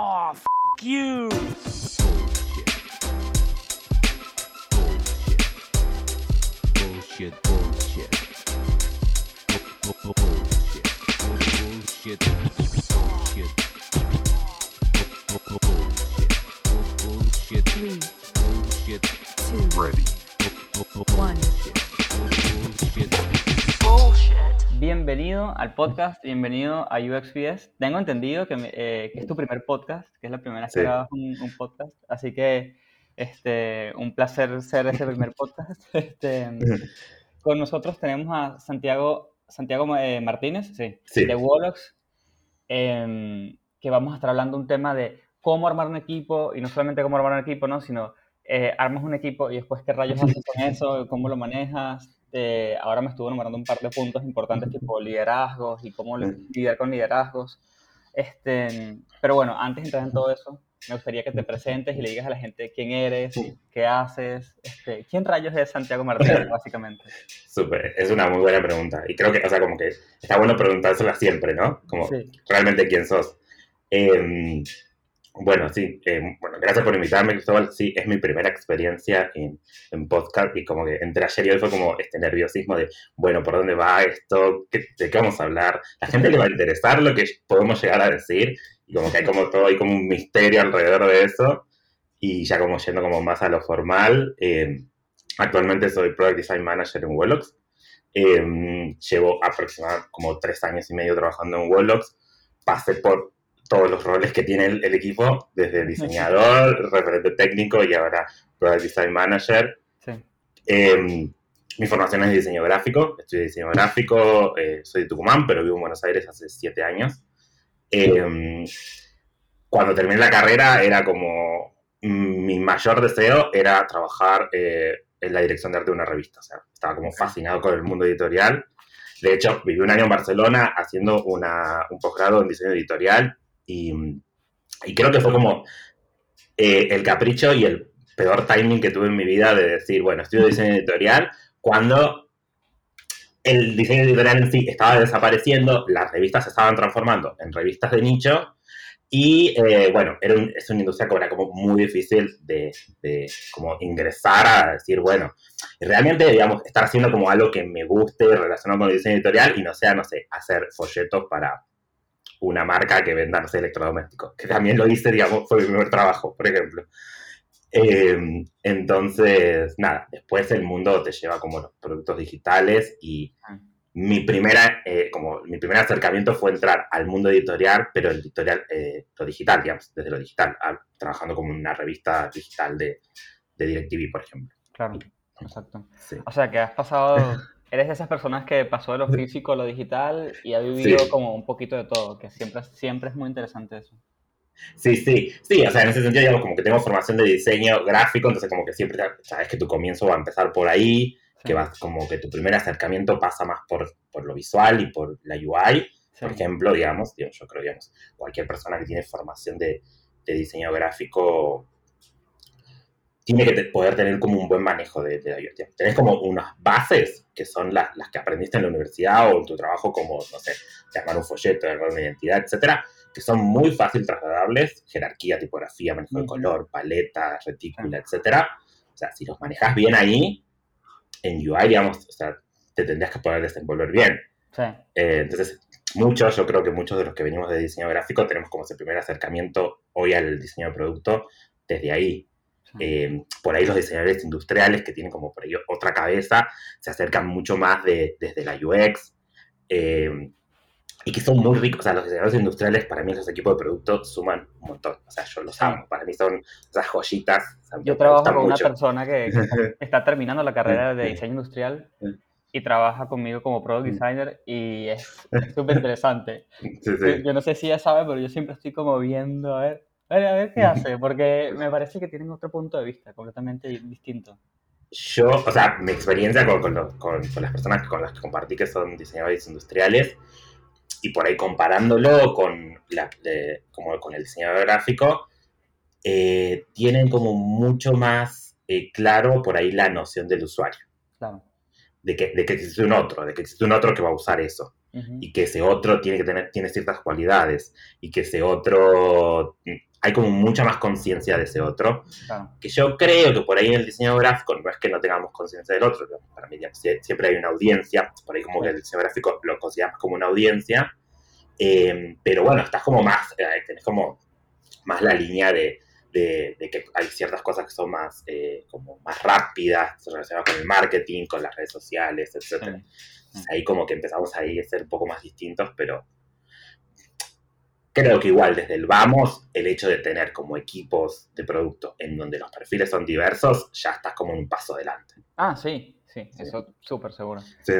Oh, f you. Bullshit, bullshit. Bu- bu- Bullshit. Bullshit. Bullshit. Bu- bu- Bullshit. Bu- Bullshit. Three, Bullshit. two, Ready. Bienvenido al podcast, bienvenido a UXPS. Tengo entendido que, eh, que es tu primer podcast, que es la primera vez que Sí. grabas un, un podcast, así que este, un placer ser ese primer podcast. Este, con nosotros tenemos a Santiago, Santiago eh, Martínez, sí, Sí. de Wolox, em, que vamos a estar hablando un tema de cómo armar un equipo, y no solamente cómo armar un equipo, ¿no? sino eh, armas un equipo y después qué rayos haces con eso, cómo lo manejas. Eh, ahora me estuvo enumerando un par de puntos importantes tipo liderazgos y cómo li- lidiar con liderazgos. Este, pero bueno, antes de entrar en todo eso, me gustaría que te presentes y le digas a la gente quién eres, qué haces, este, quién rayos es Santiago Martínez, básicamente. Súper, es una muy buena pregunta. Y creo que, o sea, como que está bueno preguntársela siempre, ¿no? Como Sí. realmente quién sos. Eh, bueno, sí, eh, bueno, gracias por invitarme, Cristóbal. Sí, es mi primera experiencia en, en podcast y como que entre ayer y hoy fue como este nerviosismo de, bueno, ¿por dónde va esto? ¿Qué- ¿De qué vamos a hablar? ¿La gente le va a interesar lo que podemos llegar a decir? Y como que hay como todo, hay como un misterio alrededor de eso. Y ya como yendo como más a lo formal, eh, actualmente soy Product Design Manager en Wellox. Eh, llevo aproximadamente como tres años y medio trabajando en Wellox. Pasé por todos los roles que tiene el, el equipo, desde diseñador, referente técnico y ahora Product Design Manager. Sí. Eh, mi formación es de diseño gráfico, estudio diseño gráfico, eh, soy de Tucumán, pero vivo en Buenos Aires hace siete años. Eh, cuando terminé la carrera era como mm, mi mayor deseo era trabajar eh, en la dirección de arte de una revista, o sea, estaba como fascinado con el mundo editorial. De hecho, viví un año en Barcelona haciendo una, un posgrado en diseño editorial y, creo que fue como eh, el capricho y el peor timing que tuve en mi vida de decir, bueno, estudio diseño editorial, cuando el diseño editorial en sí estaba desapareciendo, las revistas se estaban transformando en revistas de nicho y, eh, bueno, era es una industria que era como muy difícil de, de como ingresar a decir, bueno, realmente, digamos, estar haciendo como algo que me guste relacionado con el diseño editorial y no sea, no sé, hacer folletos para una marca que venda, no sé, electrodomésticos, que también lo hice, digamos, fue mi primer trabajo, por ejemplo. Eh, entonces, nada, después el mundo te lleva como los productos digitales y Ah. mi primera, eh, como mi primer acercamiento fue entrar al mundo editorial, pero el editorial, eh, lo digital, digamos, desde lo digital, a- trabajando como una revista digital de, de DirecTV, por ejemplo. Claro, exacto. Sí. O sea, que has pasado, eres de esas personas que pasó de lo físico a lo digital y ha vivido Sí. como un poquito de todo, que siempre, siempre es muy interesante eso. Sí, sí, sí, o sea, en ese sentido, digamos, como que tengo formación de diseño gráfico, entonces como que siempre sabes que tu comienzo va a empezar por ahí, que vas como que tu primer acercamiento pasa más por, por lo visual y por la UI, sí. por ejemplo, digamos, digo, yo creo, digamos, cualquier persona que tiene formación de, de diseño gráfico tiene que poder tener como un buen manejo de, de la digamos. Tenés como unas bases que son las, las que aprendiste en la universidad o en tu trabajo como, no sé, armar un folleto, armar una identidad, etcétera, que son muy fácil trasladables, jerarquía, tipografía, manejo de color, paleta, retícula, etcétera. O sea, si los manejas bien ahí, en UI, digamos, o sea, te tendrías que poder desenvolver bien. Sí, Eh, entonces, muchos, yo creo que muchos de los que venimos de diseño gráfico tenemos como ese primer acercamiento hoy al diseño de producto desde ahí. Eh, por ahí los diseñadores industriales que tienen como por ahí otra cabeza se acercan mucho más de, desde la UX eh, y que son muy ricos. O sea, los diseñadores industriales para mí en los equipos de producto suman un montón. O sea, yo los amo. Para mí son esas joyitas. o sea, Yo trabajo con una mucho. persona que está terminando la carrera de diseño industrial y trabaja conmigo como product designer y es súper interesante. Sí, Yo, sí. yo no sé si ella sabe, pero yo siempre estoy como viendo, a ver, a ver, a ver qué hace, porque me parece que tienen otro punto de vista completamente di- distinto. Yo, o sea, mi experiencia con, con los- con- con las personas con las que compartí que son diseñadores industriales y por ahí comparándolo con, la, de- como con el diseñador gráfico, eh, tienen como mucho más eh, claro por ahí la noción del usuario, Claro. de que, de que existe un otro, de que existe un otro que va a usar eso. Y que ese otro tiene que tener tiene ciertas cualidades y que ese otro hay como mucha más conciencia de ese otro que yo creo que por ahí en el diseño gráfico no es que no tengamos conciencia del otro, para mí digamos, siempre hay una audiencia, por ahí como que el diseño gráfico lo consideramos como una audiencia, eh, pero bueno, estás como más, eh, tenés como más la línea de, de- de que hay ciertas cosas que son más, eh, como más rápidas, relacionadas con el marketing, con las redes sociales, etc. Ahí como que empezamos ahí a ser un poco más distintos, pero creo que igual desde el vamos, el hecho de tener como equipos de producto en donde los perfiles son diversos, ya estás como un paso adelante. Ah, sí, sí, Sí. eso súper seguro. Sí,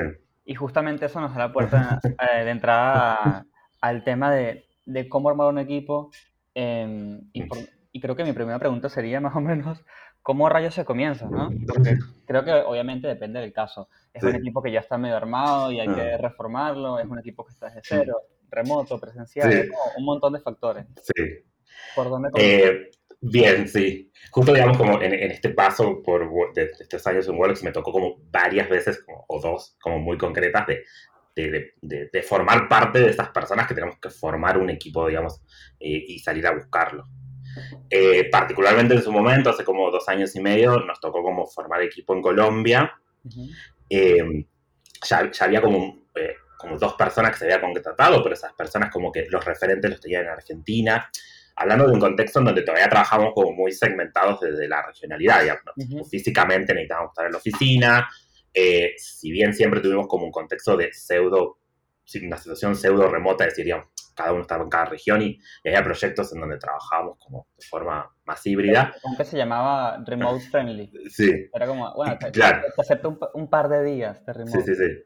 Y justamente eso nos da la puerta eh, de entrada a- al tema de, de cómo armar un equipo. eh, y, por- y creo que mi primera pregunta sería más o menos, ¿cómo rayos se comienza? ¿no? Porque creo que obviamente depende del caso. Es un Sí. equipo que ya está medio armado y hay que Ah. reformarlo, es un equipo que está desde cero, remoto, presencial, Sí. un montón de factores. sí. ¿Por dónde? Eh, bien, sí. Justo, digamos, como en, en este paso por de, de estos años en Works me tocó como varias veces, como, o dos, como muy concretas, de, de, de- de- de formar parte de estas personas que tenemos que formar un equipo, digamos, eh, y salir a buscarlo. Eh, particularmente en su momento, hace como dos años y medio, nos tocó como formar equipo en Colombia. Eh, ya, ya había como, como dos personas que se había contratado, pero esas personas como que los referentes los tenían en Argentina, hablando de un contexto en donde todavía trabajamos como muy segmentados desde la regionalidad, digamos. Ujú. Físicamente necesitábamos estar en la oficina, eh, si bien siempre tuvimos como un contexto de pseudo, una situación pseudo remota, es decir, digamos, cada uno estaba en cada región y, y había proyectos en donde trabajábamos como de forma más híbrida. Como que se llamaba remote friendly. Sí, Era como, bueno, te, Claro. te acepto un par de días de remote. Sí, sí, sí.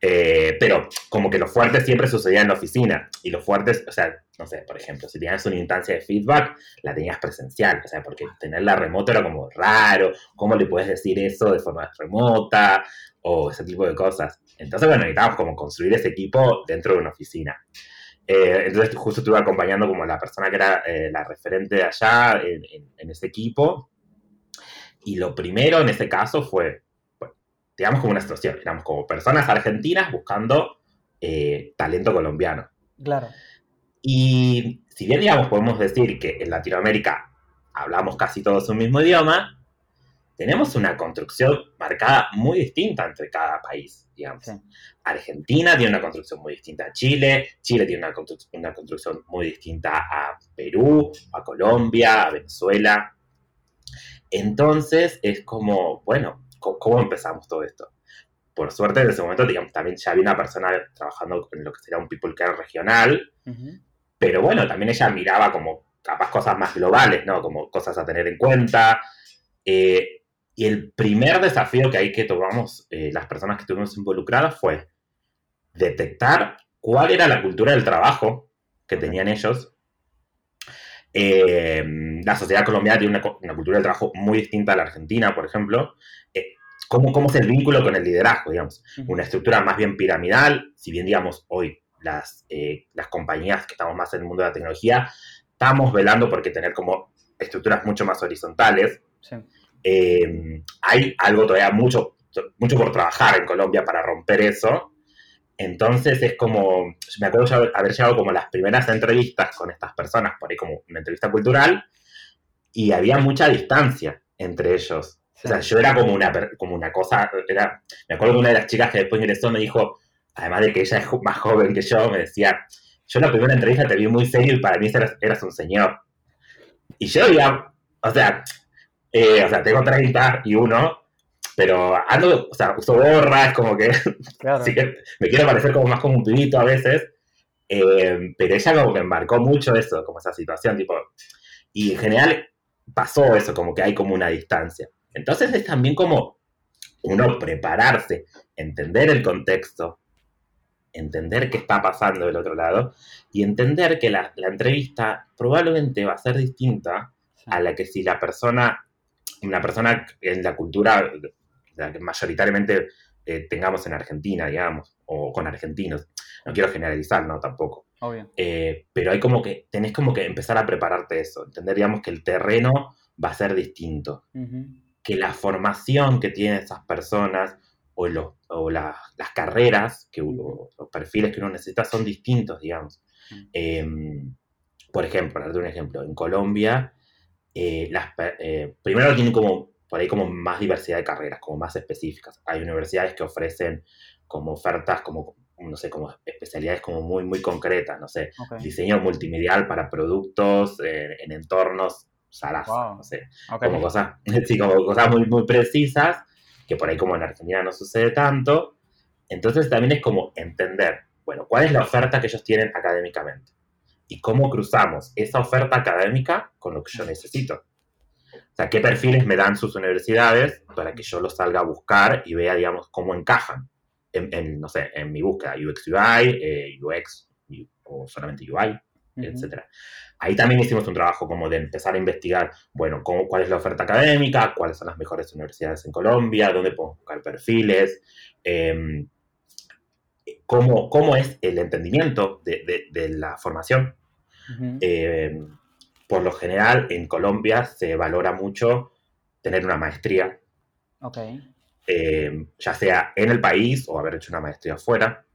Eh, pero como que lo fuerte siempre sucedía en la oficina. Y lo fuerte, o sea, no sé, por ejemplo, si tenías una instancia de feedback, la tenías presencial. O sea, porque tenerla remoto era como raro. ¿Cómo le puedes decir eso de forma remota? O ese tipo de cosas. Entonces, bueno, necesitábamos como construir ese equipo dentro de una oficina. Eh, entonces, justo estuve acompañando como la persona que era eh, la referente de allá en, en- en ese equipo. Y lo primero en ese caso fue, digamos como una situación, éramos como personas argentinas buscando eh, talento colombiano. Claro. Y si bien, digamos, podemos decir que en Latinoamérica hablamos casi todos un mismo idioma, tenemos una construcción marcada muy distinta entre cada país, digamos. Sí. Argentina tiene una construcción muy distinta a Chile, Chile tiene una, constru- una construcción muy distinta a Perú, a Colombia, a Venezuela. Entonces es como, bueno, ¿cómo, empezamos todo esto? Por suerte en ese momento, digamos, también ya había una persona trabajando en lo que sería un People Care regional, pero bueno, también ella miraba como capaz cosas más globales, ¿no? Como cosas a tener en cuenta. Eh, y el primer desafío que hay que tomamos eh, las personas que estuvimos involucradas fue detectar cuál era la cultura del trabajo que tenían ellos. Eh, la sociedad colombiana tiene una, cultura del trabajo muy distinta a la argentina, por ejemplo. Eh, ¿cómo, ¿Cómo es el vínculo con el liderazgo, digamos? Una estructura más bien piramidal, si bien digamos hoy las, eh, las compañías que estamos más en el mundo de la tecnología, estamos velando porque tener como estructuras mucho más horizontales. Sí. Hay algo todavía mucho, mucho por trabajar en Colombia para romper eso. Entonces es como, me acuerdo haber llegado como las primeras entrevistas con estas personas, por ahí como una entrevista cultural, y había mucha distancia entre ellos. O sea, yo era como una, como una cosa, era, me acuerdo que una de las chicas que después ingresó me dijo, además de que ella es más joven que yo, me decía, yo en la primera entrevista te vi muy serio y para mí eras, eras un señor. Y yo ya, o sea, eh, o sea, tengo 30 y uno, pero ando, o sea, uso gorra, es como que, Claro. así que me quiero parecer como más como un pibito a veces, eh, pero ella como que embarcó mucho eso, como esa situación, tipo, y en general pasó eso, como que hay como una distancia. Entonces es también como uno prepararse, entender el contexto, entender qué está pasando del otro lado y entender que la, la entrevista probablemente va a ser distinta Sí. a la que si la persona, una persona en la cultura que mayoritariamente eh, tengamos en Argentina, digamos, o con argentinos. No quiero generalizar, no, tampoco. Obvio. Eh, pero hay como que, tenés como que empezar a prepararte eso, entender, digamos, que el terreno va a ser distinto que la formación que tienen esas personas o, lo- o la- las carreras, que los perfiles que uno necesita son distintos, digamos. Mm. Eh, por ejemplo, para darte un ejemplo, en Colombia, las, eh, primero tienen como, por ahí como más diversidad de carreras, como más específicas. Hay universidades que ofrecen como ofertas, como, no sé, como especialidades como muy, muy concretas, no sé, Ok, diseño multimedial para productos eh, en entornos salas, Wow. no sé, ok. como cosas, sí, como cosas muy, muy precisas, que por ahí como en Argentina no sucede tanto. Entonces también es como entender, bueno, cuál es la oferta que ellos tienen académicamente y cómo cruzamos esa oferta académica con lo que yo necesito. O sea, qué perfiles me dan sus universidades para que yo los salga a buscar y vea, digamos, cómo encajan en, en, no sé, en mi búsqueda, UX UI, eh, UX o solamente UI Ujú. etcétera. Ahí también hicimos un trabajo como de empezar a investigar, bueno, cómo- cuál es la oferta académica, cuáles son las mejores universidades en Colombia, dónde podemos buscar perfiles, em, cómo, cómo es el entendimiento de, de- de la formación. Por lo general, en Colombia se valora mucho tener una maestría, Ok, eh, ya sea en el país o haber hecho una maestría afuera.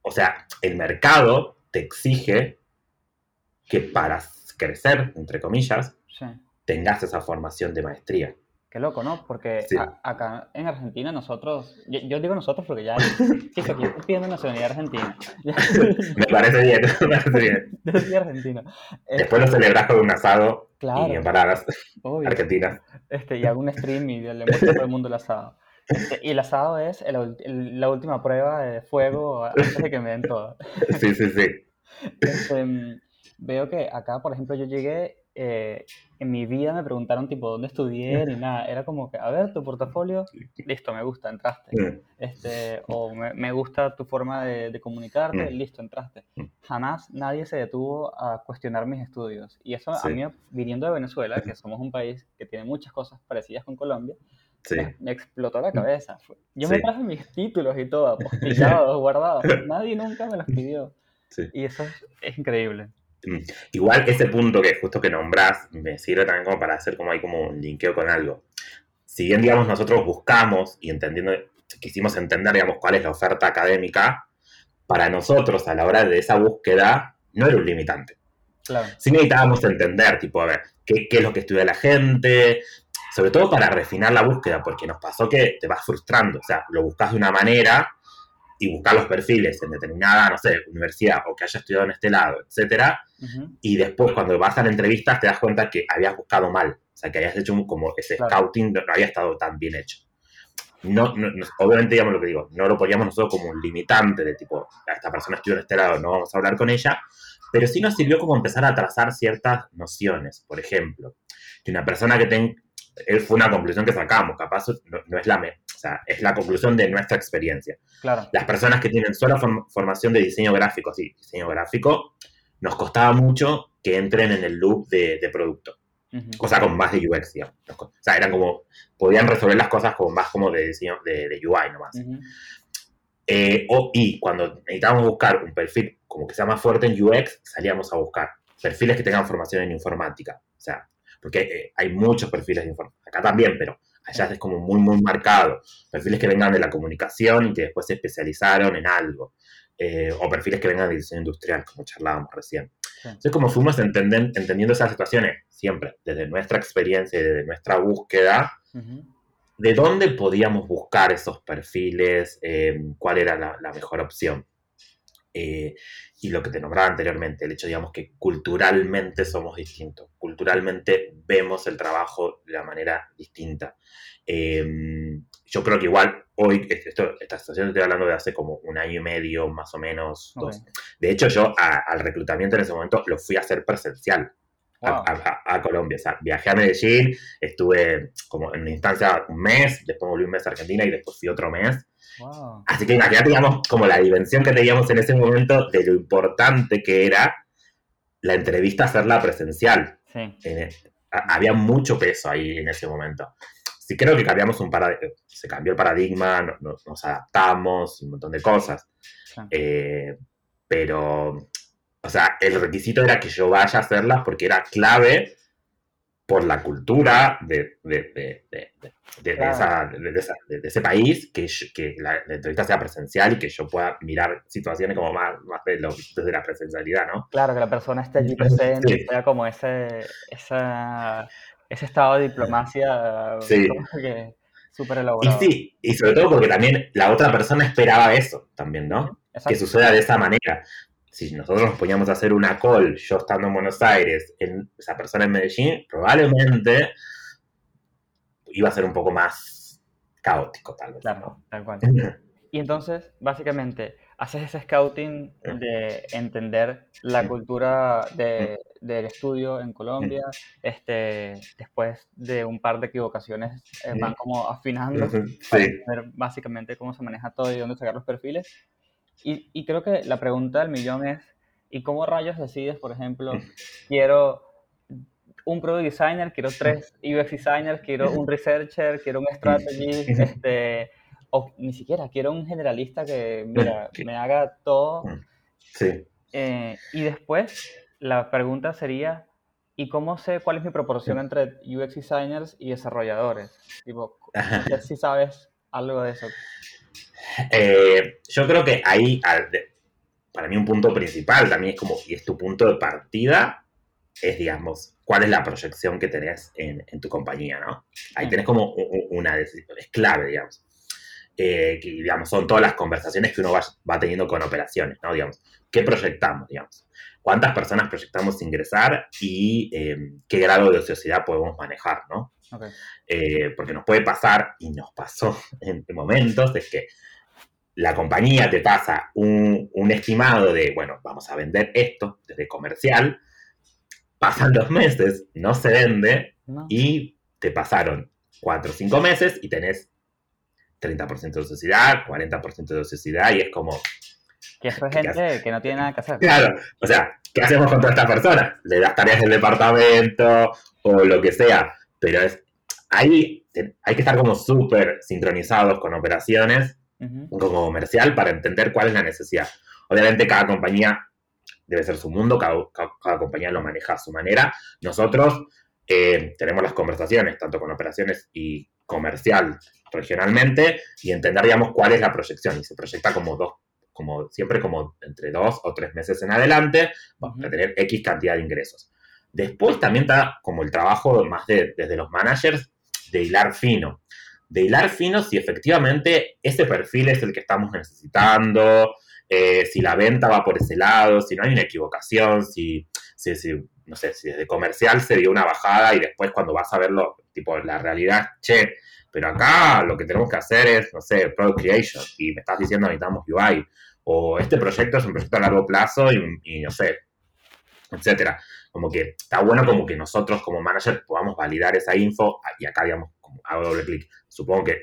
O sea, el mercado te exige que para crecer, entre comillas, sí. tengas esa formación de maestría. Qué loco, ¿no? Porque Sí. a- acá en Argentina nosotros, yo, yo digo nosotros porque ya, chico, aquí estoy pidiendo nacionalidad argentina. Me parece bien, me parece bien. yo soy argentino. Después lo celebras con un asado Claro. y empanadas obvio. argentinas. Este, y hago un stream y le muestro a todo el mundo el asado. Este, y el asado es el el- la última prueba de fuego antes de que me den todo. Sí, sí, sí. Este, veo que acá, por ejemplo, yo llegué, eh, en mi vida me preguntaron tipo dónde estudié ni nada. Era como que, a ver, tu portafolio, listo, me gusta, entraste. Mm, Este, o me, me gusta tu forma de, de comunicarte, Mm. listo, entraste. Mm. Jamás nadie se detuvo a cuestionar mis estudios. Y eso a Sí. mí, viniendo de Venezuela, que somos un país que tiene muchas cosas parecidas con Colombia, Sí. me, me explotó la cabeza. Yo me Sí. traje mis títulos y todo, apostillados, guardados. Nadie nunca me los pidió. Sí. Y eso es, es increíble. Igual ese punto que justo que nombrás me sirve también como para hacer como hay como un linkeo con algo. Si bien, digamos, nosotros buscamos y entendiendo, quisimos entender, digamos, cuál es la oferta académica, para nosotros a la hora de esa búsqueda no era un limitante. Claro. Sí necesitábamos entender, tipo, a ver, qué, qué es lo que estudia la gente, sobre todo para refinar la búsqueda, porque nos pasó que te vas frustrando, o sea, lo buscas de una manera y buscar los perfiles en determinada, no sé, universidad o que haya estudiado en este lado, etcétera, y después cuando vas a la entrevista te das cuenta que habías buscado mal, o sea, que habías hecho un- como ese Claro. scouting no, había estado tan bien hecho. No, no- no- obviamente, digamos lo que digo, no lo poníamos nosotros como un limitante de tipo, "A esta persona estudió en este lado, no vamos a hablar con ella, pero sí nos sirvió como empezar a trazar ciertas nociones. Por ejemplo, que una persona que tenga, fue una conclusión que sacamos, capaz no, no es la, me- o sea, es la conclusión de nuestra experiencia Claro. las personas que tienen sola form- formación de diseño gráfico, sí, diseño gráfico, nos costaba mucho que entren en el loop de, de producto. Ujú. O sea, con más de UX, digamos. O sea, eran como, podían resolver las cosas como más como de diseño de, de UI nomás. Eh, o- y cuando necesitábamos buscar un perfil como que sea más fuerte en UX, salíamos a buscar perfiles que tengan formación en informática. O sea, porque eh, hay muchos perfiles de informática. Acá también, pero allá es como muy, muy marcado. Perfiles que vengan de la comunicación y que después se especializaron en algo. Eh, o perfiles que vengan de diseño industrial, como charlábamos recién. Sí. Entonces, como fuimos entenden- entendiendo esas situaciones, siempre, desde nuestra experiencia y desde nuestra búsqueda. ¿de dónde podíamos buscar esos perfiles? Eh, ¿Cuál era la, la mejor opción? Eh, y lo que te nombraba anteriormente, el hecho, digamos, que culturalmente somos distintos, culturalmente vemos el trabajo de la manera distinta. Eh, yo creo que igual hoy, esto, esta situación estoy hablando de hace como un año y medio, más o menos, dos. De hecho, yo a- al reclutamiento en ese momento lo fui a hacer presencial Wow. a- a- a Colombia. O sea, viajé a Medellín, estuve como en una instancia un mes, después volví un mes a Argentina y después fui otro mes. Wow. Así que imagínate, digamos, como la dimensión que teníamos en ese momento de lo importante que era la entrevista hacerla presencial. Sí. Eh, a- había mucho peso ahí en ese momento. Sí creo que cambiamos un paradigma, se cambió el paradigma, no- no- nos adaptamos un montón de cosas. sí. Eh, pero, o sea, el requisito era que yo vaya a hacerlas porque era clave por la cultura de, de, de, de, Claro. esa- esa- ese país, que, yo- que la, la entrevista sea presencial y que yo pueda mirar situaciones como más, más lo- desde la presencialidad, ¿no? Claro, que la persona esté allí presente, Sí. sea como ese, esa, ese estado de diplomacia Sí. que súper Y elaborado. sí, y sobre todo porque también la otra persona esperaba eso también, ¿no? que Exacto. suceda de esa manera. Si nosotros nos poníamos a hacer una call, yo estando en Buenos Aires, en, esa persona en Medellín, probablemente iba a ser un poco más caótico, tal vez. Claro, tal cual. ¿no? Y entonces, básicamente, haces ese scouting de entender la cultura de- del estudio en Colombia. Este, después de un par de equivocaciones, eh, van como afinando para Sí, entender básicamente cómo se maneja todo y dónde sacar los perfiles. Y, y creo que la pregunta del millón es, ¿y cómo rayos decides, por ejemplo, quiero un product designer, quiero tres UX designers, quiero un researcher, quiero un strategy, este, o ni siquiera, quiero un generalista que, mira, me haga todo. sí. Eh, y después, la pregunta sería, ¿y cómo sé cuál es mi proporción entre UX designers y desarrolladores? Tipo, si sabes algo de eso. Eh, yo creo que ahí, al- para mí un punto principal también es como, y es tu punto de partida, es, digamos, cuál es la proyección que tenés en, en tu compañía, ¿no? Ahí Mm. tenés como una decisión, es clave, digamos. Eh, que, digamos, son todas las conversaciones que uno va, va teniendo con operaciones, ¿no? Digamos, ¿qué proyectamos, digamos? ¿Cuántas personas proyectamos ingresar y eh, qué grado de ociosidad podemos manejar, ¿no? Ok. Eh, porque nos puede pasar, y nos pasó en momentos, es que la compañía te pasa un, un estimado de, bueno, vamos a vender esto desde comercial, pasan los meses, no se vende ¿No? y te pasaron 4 o 5 meses y tenés 30% de ociosidad, 40% de ociosidad y es como, Que eso es ¿Qué gente que no tiene nada que hacer. claro, o sea, ¿qué hacemos con todas estas personas? Le das tareas del departamento o lo que sea, pero es, ahí hay que estar como súper sincronizados con operaciones Ujú. como comercial para entender cuál es la necesidad. Obviamente cada compañía debe ser su mundo, cada, cada- cada compañía lo maneja a su manera. Nosotros eh, tenemos las conversaciones, tanto con operaciones y comercial regionalmente, y entender, digamos, cuál es la proyección. Y se proyecta como dos, como siempre como entre dos o tres meses en adelante, vamos a Ujú. tener X cantidad de ingresos. Después también está como el trabajo más de, desde los managers de hilar fino. De hilar fino si efectivamente ese perfil es el que estamos necesitando, eh, si la venta va por ese lado, si no hay una equivocación, si, si, si, no sé, si desde comercial se dio una bajada y después cuando vas a verlo, tipo, la realidad, che, pero acá lo que tenemos que hacer es, no sé, product creation y me estás diciendo necesitamos UI, o este proyecto es un proyecto a largo plazo y, y no sé, etcétera. Como que está bueno como que nosotros como manager podamos validar esa info y acá, digamos, hago doble clic. Supongo que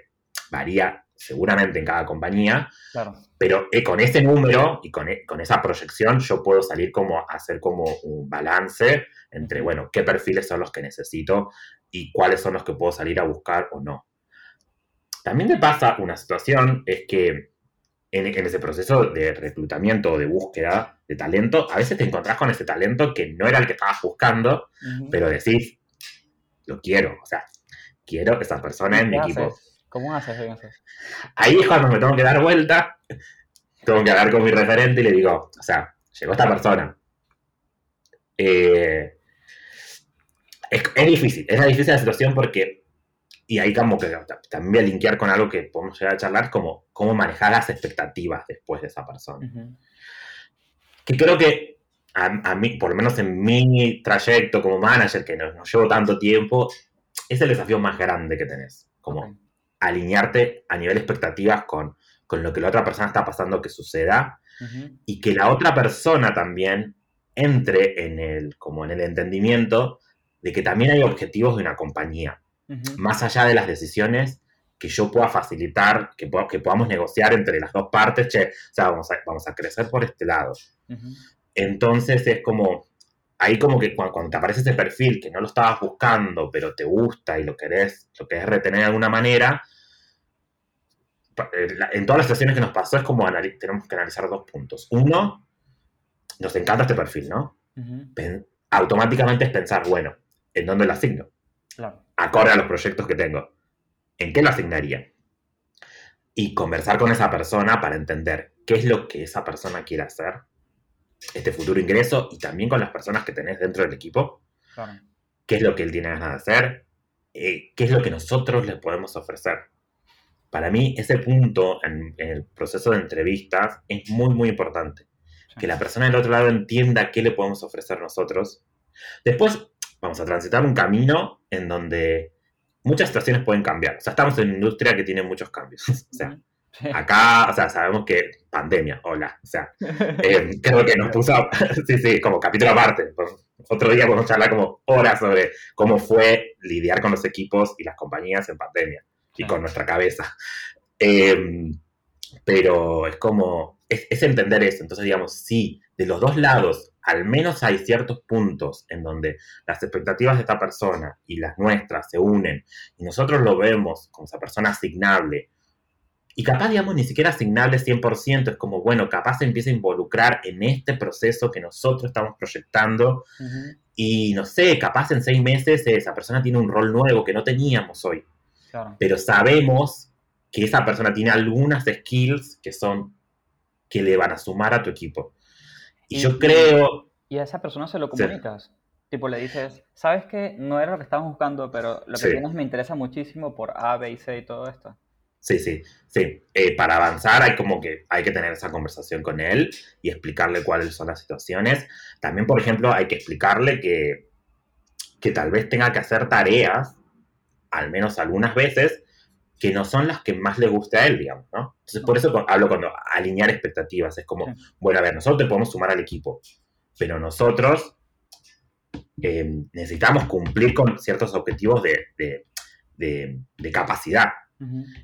varía seguramente en cada compañía, Claro. pero eh, con ese número y con, e- con esa proyección yo puedo salir como a hacer como un balance entre, bueno, qué perfiles son los que necesito y cuáles son los que puedo salir a buscar o no. También te pasa una situación, es que en, en ese proceso de reclutamiento o de búsqueda de talento, a veces te encontrás con ese talento que no era el que estabas buscando, pero decís, lo quiero, o sea, quiero esa persona en mi ¿Qué equipo. haces? ¿Cómo haces? Ahí es cuando me tengo que dar vuelta, tengo que hablar con mi referente y le digo, o sea, llegó esta persona. Eh, es, es difícil, es la difícil la situación porque, y ahí como que también voy a linkear con algo que podemos llegar a charlar, como cómo manejar las expectativas después de esa persona. Ujú. Que creo que a, a mí, por lo menos en mi trayecto como manager, que no, no llevo tanto tiempo, es el desafío más grande que tenés. Como alinearte a nivel expectativas con, con lo que la otra persona está pasando que suceda y que la otra persona también entre en el, como en el entendimiento de que también hay objetivos de una compañía, más allá de las decisiones que yo pueda facilitar, que, que podamos negociar entre las dos partes, che, o sea, vamos a, vamos a crecer por este lado. Entonces es como, ahí como que cuando, cuando te aparece ese perfil que no lo estabas buscando, pero te gusta y lo querés, lo querés retener de alguna manera, eh, en todas las situaciones que nos pasó es como tenemos que analizar dos puntos. Uno, nos encanta este perfil, ¿no? Automáticamente es pensar, bueno, ¿en dónde lo asigno? Claro. acorde a los proyectos que tengo. ¿En qué lo asignaría? Y conversar con esa persona para entender qué es lo que esa persona quiere hacer, este futuro ingreso, y también con las personas que tenés dentro del equipo, Claro. qué es lo que él tiene ganas de hacer, eh, qué es lo que nosotros le podemos ofrecer. Para mí, ese punto en, en el proceso de entrevistas es muy, muy importante. Que la persona del otro lado entienda qué le podemos ofrecer nosotros. Después vamos a transitar un camino en donde muchas situaciones pueden cambiar. O sea, estamos en una industria que tiene muchos cambios. O sea, Sí. acá, o sea, sabemos que pandemia, hola. O sea, eh, creo que nos puso, sí, sí, como capítulo aparte. Otro día podemos charlar como horas sobre cómo fue lidiar con los equipos y las compañías en pandemia y Sí. con nuestra cabeza. Eh, pero es como, es, es entender eso. Entonces, digamos, sí, de los dos lados, al menos hay ciertos puntos en donde las expectativas de esta persona y las nuestras se unen y nosotros lo vemos como esa persona asignable. Y capaz, digamos, ni siquiera asignable 100%, es como, bueno, capaz se empieza a involucrar en este proceso que nosotros estamos proyectando Ujú, y no sé, capaz en seis meses esa persona tiene un rol nuevo que no teníamos hoy Claro. pero sabemos que esa persona tiene algunas skills que son que le van a sumar a tu equipo. Y Y- yo creo, Y a esa persona se lo Sí. comunicas. Tipo, le dices, ¿sabes qué? No era lo que estábamos buscando, pero lo que Sí. tienes me interesa muchísimo por A, B y C y todo esto. Sí, sí, sí, eh, para avanzar hay como que hay que tener esa conversación con él y explicarle cuáles son las situaciones. También, por ejemplo, hay que explicarle que, que tal vez tenga que hacer tareas, al menos algunas veces, que no son las que más le guste a él, digamos, ¿no? Entonces, por eso hablo cuando alinear expectativas. Es como, bueno, a ver, nosotros te podemos sumar al equipo, pero nosotros eh, necesitamos cumplir con ciertos objetivos de, de- de- de capacidad.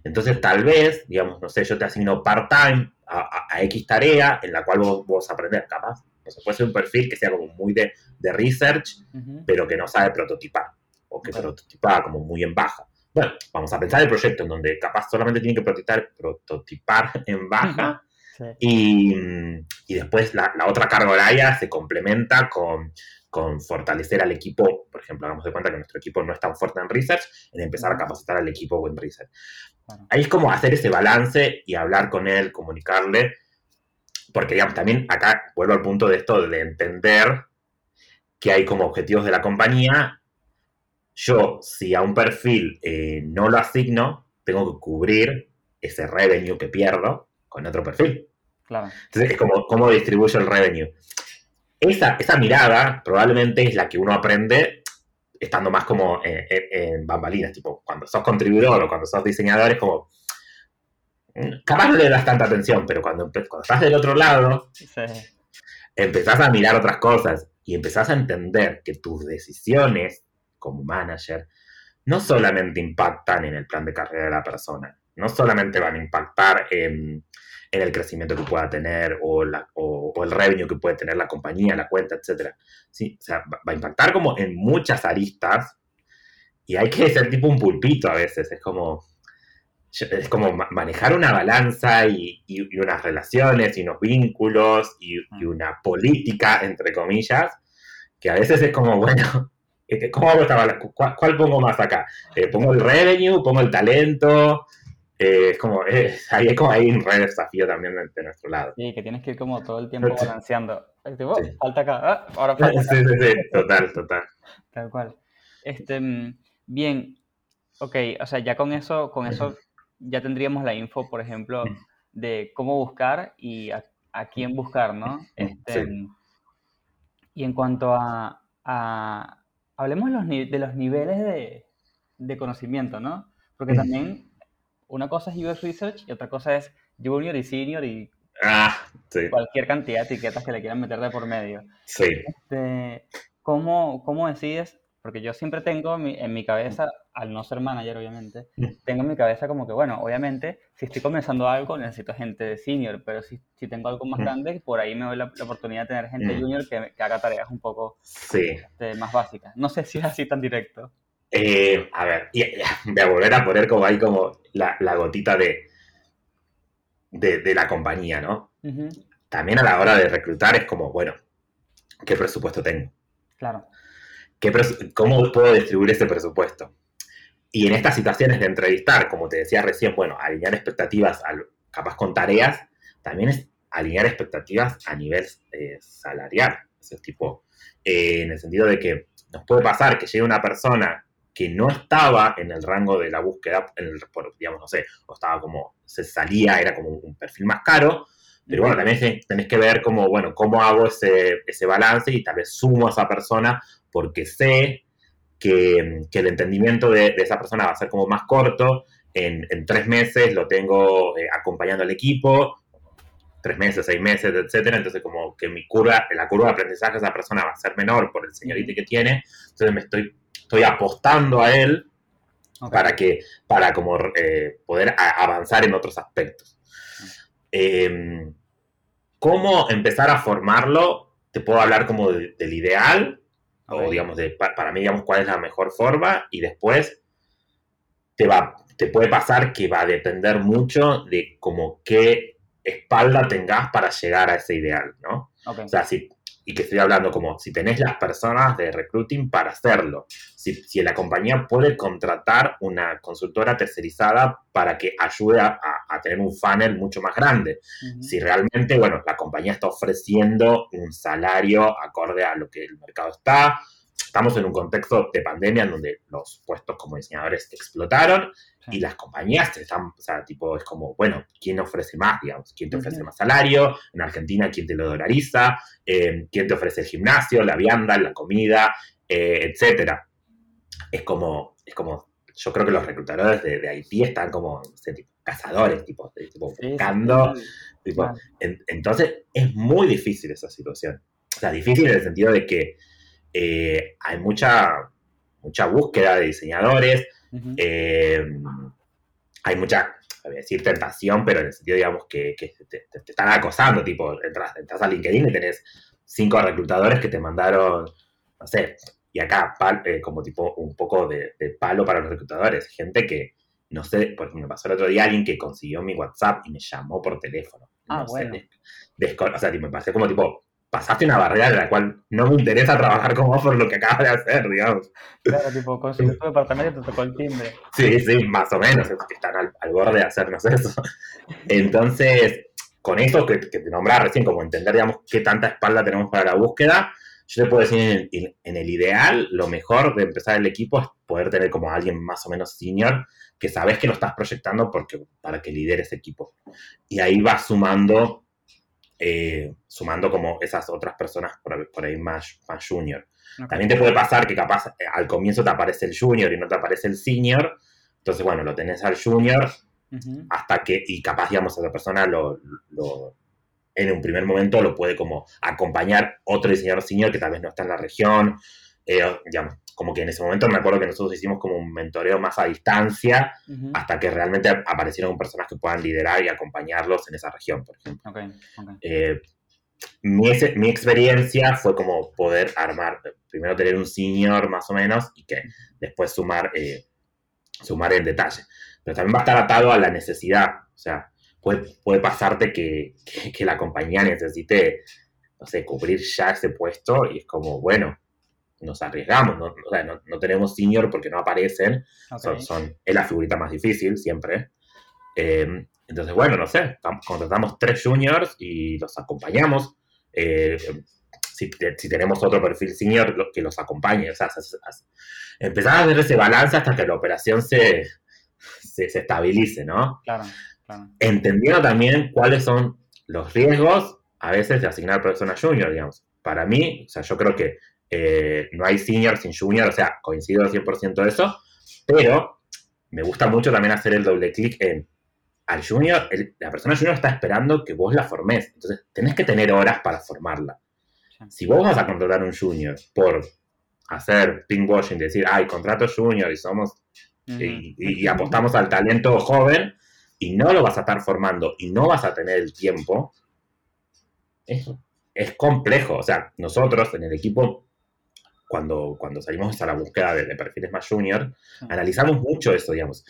Entonces, tal vez, digamos, no sé, yo te asigno part-time a, a- a X tarea en la cual vos, vos aprender, capaz. O sea, puede ser un perfil que sea como muy de, de research, pero que no sabe prototipar, o que Claro. prototipa como muy en baja. Bueno, vamos a pensar el proyecto en donde capaz solamente tiene que prototipar, prototipar en baja Sí. y, mm, y después la, la otra carga horaria se complementa con, con fortalecer al equipo. Por ejemplo, hagamos de cuenta que nuestro equipo no es tan fuerte en research, en empezar a capacitar al equipo en research. Ahí es como hacer ese balance y hablar con él, comunicarle, porque digamos, también acá vuelvo al punto de esto de entender que hay como objetivos de la compañía. Yo, si a un perfil eh, no lo asigno, tengo que cubrir ese revenue que pierdo con otro perfil. Claro. Entonces es como cómo distribuyo el revenue. Esa, esa mirada probablemente es la que uno aprende estando más como en, en- en bambalinas, tipo cuando sos contribuidor o cuando sos diseñador es como, mm, capaz no le das tanta atención, pero cuando, estás del otro lado, Sí. empezás a mirar otras cosas y empezás a entender que tus decisiones como manager no solamente impactan en el plan de carrera de la persona, no solamente van a impactar en, en el crecimiento que pueda tener o, la- o- o el revenue que puede tener la compañía, la cuenta, etc. Sí, o sea, va, a impactar como en muchas aristas y hay que ser tipo un pulpito a veces, es como... Es como ma- manejar una balanza y, y- y unas relaciones y unos vínculos y, y una política, entre comillas, que a veces es como, bueno, ¿cómo hago esta balanza? ¿Cuál, cuál pongo más acá? Eh, ¿Pongo el revenue? ¿Pongo el talento? Eh, es como, ahí es como hay un re desafío también de, de nuestro lado. Sí, que tienes que ir como todo el tiempo balanceando. Tipo, Sí. falta acá, ah, ahora falta acá. Sí, sí, sí, total, total. Tal cual. Este, mm, bien, ok, o sea, ya con eso, con eso ya tendríamos la info, por ejemplo, de cómo buscar y a, a quién buscar, ¿no? Este, Sí. Y en cuanto a, a- hablemos de los, de los niveles de, de conocimiento, ¿no? Porque también una cosa es UX Research y otra cosa es Junior y Senior y Ah, sí, cualquier cantidad de etiquetas que le quieran meter de por medio. sí. Este, ¿cómo, cómo decides? Porque yo siempre tengo mi- en mi cabeza, al no ser manager obviamente, tengo en mi cabeza como que, bueno, obviamente, si estoy comenzando algo necesito gente de senior, pero si, si tengo algo más grande, por ahí me doy la, la oportunidad de tener gente junior que, que haga tareas un poco Sí. este, más básicas. No sé si es así tan directo. Eh, a ver, y- a volver a poner como ahí como la, la gotita de, de, de la compañía, ¿no? También a la hora de reclutar es como, bueno, ¿qué presupuesto tengo? Claro. ¿qué ¿cómo puedo distribuir ese presupuesto? Y en estas situaciones de entrevistar, como te decía recién, bueno, alinear expectativas, al- capaz con tareas, también es alinear expectativas a nivel eh, salarial. Ese tipo, eh, en el sentido de que nos puede pasar que llegue una persona que no estaba en el rango de la búsqueda, en el, por, digamos, no sé, o estaba como, se salía, era como un perfil más caro, pero bueno, también te- tenés que ver cómo, bueno, cómo hago ese, ese balance y tal vez sumo a esa persona porque sé que, que el entendimiento de, de esa persona va a ser como más corto. En, en tres meses lo tengo eh, acompañando al equipo, tres meses, seis meses, etcétera. Entonces, como que mi curva, la curva de aprendizaje de esa persona va a ser menor por el señorito que tiene. Entonces, me estoy, estoy apostando a él para que para como eh, poder avanzar en otros aspectos. Eh, ¿Cómo empezar a formarlo? Te puedo hablar como de- del ideal, o digamos, de, pa- para mí, digamos, cuál es la mejor forma, y después te, va, te puede pasar que va a depender mucho de como qué espalda tengas para llegar a ese ideal, ¿no? O sea, si, y que estoy hablando como si tenés las personas de recruiting para hacerlo, si, si la compañía puede contratar una consultora tercerizada para que ayude a, tener un funnel mucho más grande. Si realmente, bueno, la compañía está ofreciendo un salario acorde a lo que el mercado está. Estamos en un contexto de pandemia en donde los puestos como diseñadores explotaron Sí. y las compañías están, o sea, tipo, es como, bueno, ¿quién ofrece más, digamos? ¿Quién te ofrece Ujú. más salario? En Argentina, ¿quién te lo dolariza? Eh, ¿Quién te ofrece el gimnasio, la vianda, la comida, eh, etcétera? Es como, es como, yo creo que los reclutadores de, de Haití están como, no sé, tipo, cazadores, tipo, tipo Sí, sí, buscando, sí, tipo, en- entonces es muy difícil esa situación. O sea, difícil en el sentido de que eh, hay mucha, mucha búsqueda de diseñadores, eh, hay mucha, voy a decir tentación, pero en el sentido, digamos, que, que te, te- te están acosando, tipo, entras, entras a LinkedIn y tenés cinco reclutadores que te mandaron, no sé, y acá pal- eh, como tipo un poco de, de palo para los reclutadores, gente que, no sé, por ejemplo, me pasó el otro día alguien que consiguió mi WhatsApp y me llamó por teléfono. Ah, No sé, bueno. o sea, tipo, me pasé como tipo, pasaste una barrera de la cual no me interesa trabajar con vos por lo que acabas de hacer, digamos. Claro, tipo, consigues tu departamento y te tocó el timbre. Sí, sí, más o menos, es que están al, al borde de hacernos eso. Entonces, con eso que, que te nombraba recién, como entender, digamos, qué tanta espalda tenemos para la búsqueda, yo te puedo decir, en el, en el ideal, lo mejor de empezar el equipo es poder tener como a alguien más o menos senior, que sabes que lo estás proyectando porque, para que lidere ese equipo. Y ahí vas sumando, eh, sumando como esas otras personas por, por ahí más, más junior. También te puede pasar que capaz eh, al comienzo te aparece el junior y no te aparece el senior. Entonces, bueno, lo tenés al junior hasta que, y capaz, digamos, a la persona lo, lo- en un primer momento lo puede como acompañar otro diseñador senior que tal vez no está en la región. Eh, digamos, como que en ese momento me acuerdo que nosotros hicimos como un mentoreo más a distancia hasta que realmente aparecieron personas que puedan liderar y acompañarlos en esa región, por ejemplo. Ok, ok. Eh, mi, mi experiencia fue como poder armar, primero tener un senior más o menos y que después sumar, eh, sumar en detalle. Pero también va a estar atado a la necesidad. O sea, puede, puede pasarte que, que- que la compañía necesite, no sé, cubrir ya ese puesto y es como, bueno, nos arriesgamos, no, o sea, no- no tenemos senior porque no aparecen, son, son- es la figurita más difícil siempre. Eh, entonces, bueno, no sé, tam- contratamos tres juniors y los acompañamos. Eh, si, si tenemos otro perfil senior, lo- que los acompañe. O sea, se- se- se- empezar a hacer ese balance hasta que la operación se, estabilice, ¿no? Claro, claro. Entendiendo también cuáles son los riesgos a veces de asignar personas junior, digamos. Para mí, o sea, yo creo que eh, no hay senior sin junior, o sea, coincido al 100% de eso, pero me gusta mucho también hacer el doble clic en al junior, el- la persona junior está esperando que vos la formés, entonces tenés que tener horas para formarla. Si vos vas a contratar un junior por hacer pinkwashing, decir, ay, contrato junior y somos y- y apostamos al talento joven y no lo vas a estar formando y no vas a tener el tiempo, es, es complejo. O sea, nosotros en el equipo, cuando, cuando salimos a la búsqueda de, de perfiles más junior, Sí. analizamos mucho eso, digamos.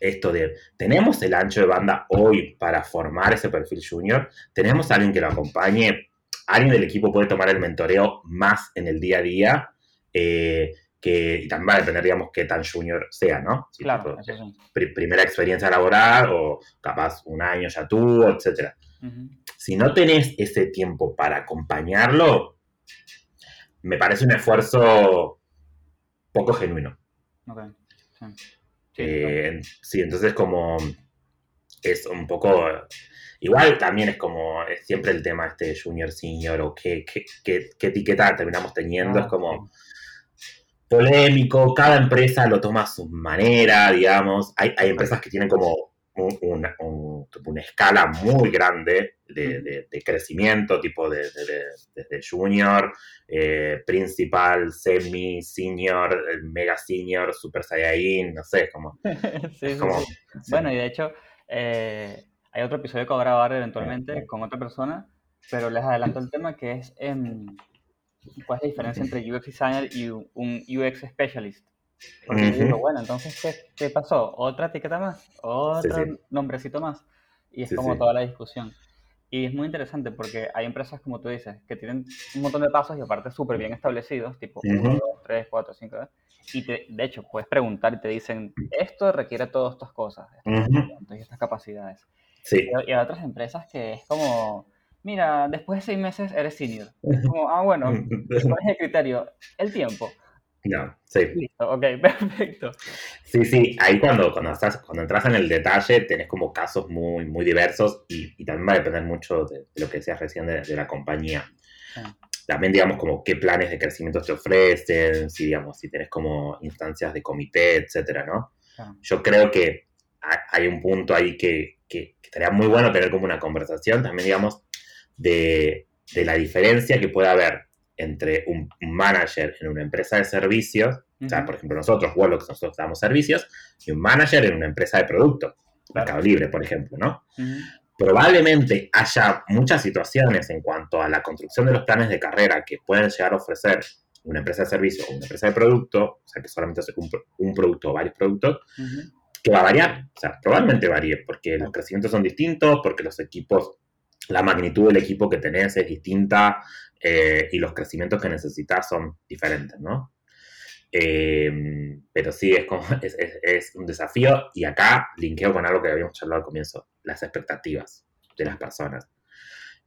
Esto de, ¿tenemos el ancho de banda hoy para formar ese perfil junior? ¿Tenemos a alguien que lo acompañe? ¿Alguien del equipo puede tomar el mentoreo más en el día a día? eh, que y también va a depender, digamos, qué tan junior sea, ¿no? Si Claro, tipo, eso sí. pri- primera experiencia laboral o capaz un año ya tuvo, etcétera. Ujú. Si no tenés ese tiempo para acompañarlo, me parece un esfuerzo poco genuino. Ok. Sí. Sí, Eh, sí, entonces como es un poco... Igual también es como es siempre el tema este junior, senior o qué, qué, qué- qué etiqueta terminamos teniendo. Ah, es como polémico, cada empresa lo toma a su manera, digamos. Hay, hay empresas que tienen como un- una, un- una escala muy grande de, de- de crecimiento, tipo de, de- de- desde junior, eh, principal, semi, senior, eh, mega senior, super saiyajin, no sé, como... sí, sí, como sí. sí. Bueno, y de hecho, eh, hay otro episodio que voy a grabar eventualmente con otra persona, pero les adelanto el tema que es em, cuál es la diferencia entre UX designer y un UX specialist. Porque yo digo, bueno, entonces, ¿qué, qué pasó? ¿Otra etiqueta más? ¿Otro sí. nombrecito más? Y es Sí, como sí. toda la discusión. Y es muy interesante porque hay empresas, como tú dices, que tienen un montón de pasos y aparte súper bien establecidos, tipo 1, Ujú. 2, 3, 4, 5, y te- de hecho puedes preguntar y te dicen, esto requiere todas estas cosas, estos Ujú. talentos y estas capacidades. Sí, Y, y hay otras empresas que es como, mira, después de seis meses eres senior. Es como, ah, bueno, ¿cuál es el criterio? El tiempo. No, sí. Listo, ok, perfecto. Sí, sí, ahí cuando, cuando, estás, cuando entras en el detalle tenés como casos muy, muy diversos y, y también va a depender mucho de, de lo que decías recién de, de la compañía. Sí. También, digamos, como qué planes de crecimiento te ofrecen, si, digamos, si tenés como instancias de comité, etcétera, ¿no? Claro. Yo creo que ha- hay un punto ahí que, que- que estaría muy bueno tener como una conversación también, digamos, de, de la diferencia que puede haber entre un manager en una empresa de servicios o sea, por ejemplo, nosotros, Wolox, nosotros damos servicios, y un manager en una empresa de producto, Mercado Libre, por ejemplo, ¿no? Probablemente haya muchas situaciones en cuanto a la construcción de los planes de carrera que pueden llegar a ofrecer una empresa de servicio o una empresa de producto, o sea, que solamente es un, un producto o varios productos, que va a variar. O sea, probablemente varíe, porque los crecimientos son distintos, porque los equipos, la magnitud del equipo que tenés es distinta eh, y los crecimientos que necesitas son diferentes, ¿no? Eh, pero sí, es, como, es, es- es un desafío y acá linkeo con algo que habíamos charlado al comienzo, las expectativas de las personas.